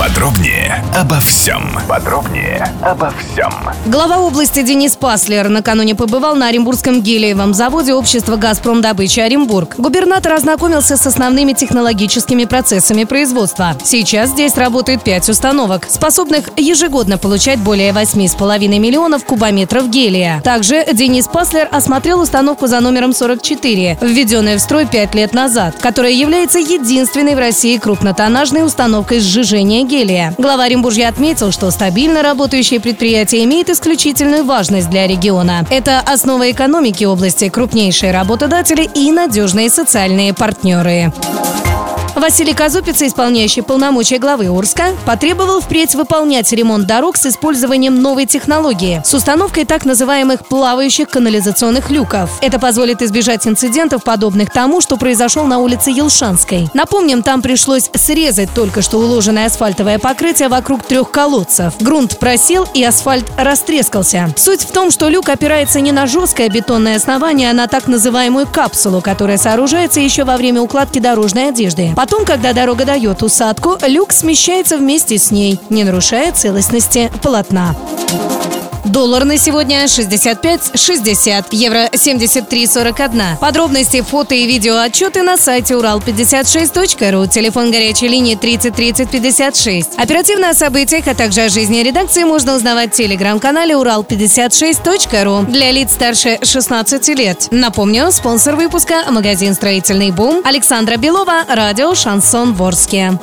Подробнее обо всем. Подробнее обо всем. Глава области Денис Паслер накануне побывал на Оренбургском гелиевом заводе общества «Газпром добычи Оренбург». Губернатор ознакомился с основными технологическими процессами производства. Сейчас здесь работает пять установок, способных ежегодно получать более 8,5 миллионов кубометров гелия. Также Денис Паслер осмотрел установку за номером 44, введенную в строй пять лет назад, которая является единственной в России крупнотоннажной установкой сжижения гелия. Глава Оренбуржья отметил, что стабильно работающее предприятие имеет исключительную важность для региона. Это основа экономики области, крупнейшие работодатели и надежные социальные партнеры. Василий Казупица, исполняющий полномочия главы Урска, потребовал впредь выполнять ремонт дорог с использованием новой технологии с установкой так называемых плавающих канализационных люков. Это позволит избежать инцидентов, подобных тому, что произошел на улице Елшанской. Напомним, там пришлось срезать только что уложенное асфальтовое покрытие вокруг трех колодцев. Грунт просел и асфальт растрескался. Суть в том, что люк опирается не на жесткое бетонное основание, а на так называемую капсулу, которая сооружается еще во время укладки дорожной одежды. Потом, когда дорога дает усадку, люк смещается вместе с ней, не нарушая целостности полотна. Доллар на сегодня 65,60, евро 73,41. Подробности, фото и видео отчеты на сайте урал56.ру, телефон горячей линии 30 30 56. Оперативно о событиях, а также о жизни редакции можно узнавать в телеграм-канале урал56.ру для лиц старше 16 лет. Напомню, спонсор выпуска – магазин «Строительный бум» Александра Белова, радио «Шансон Ворске».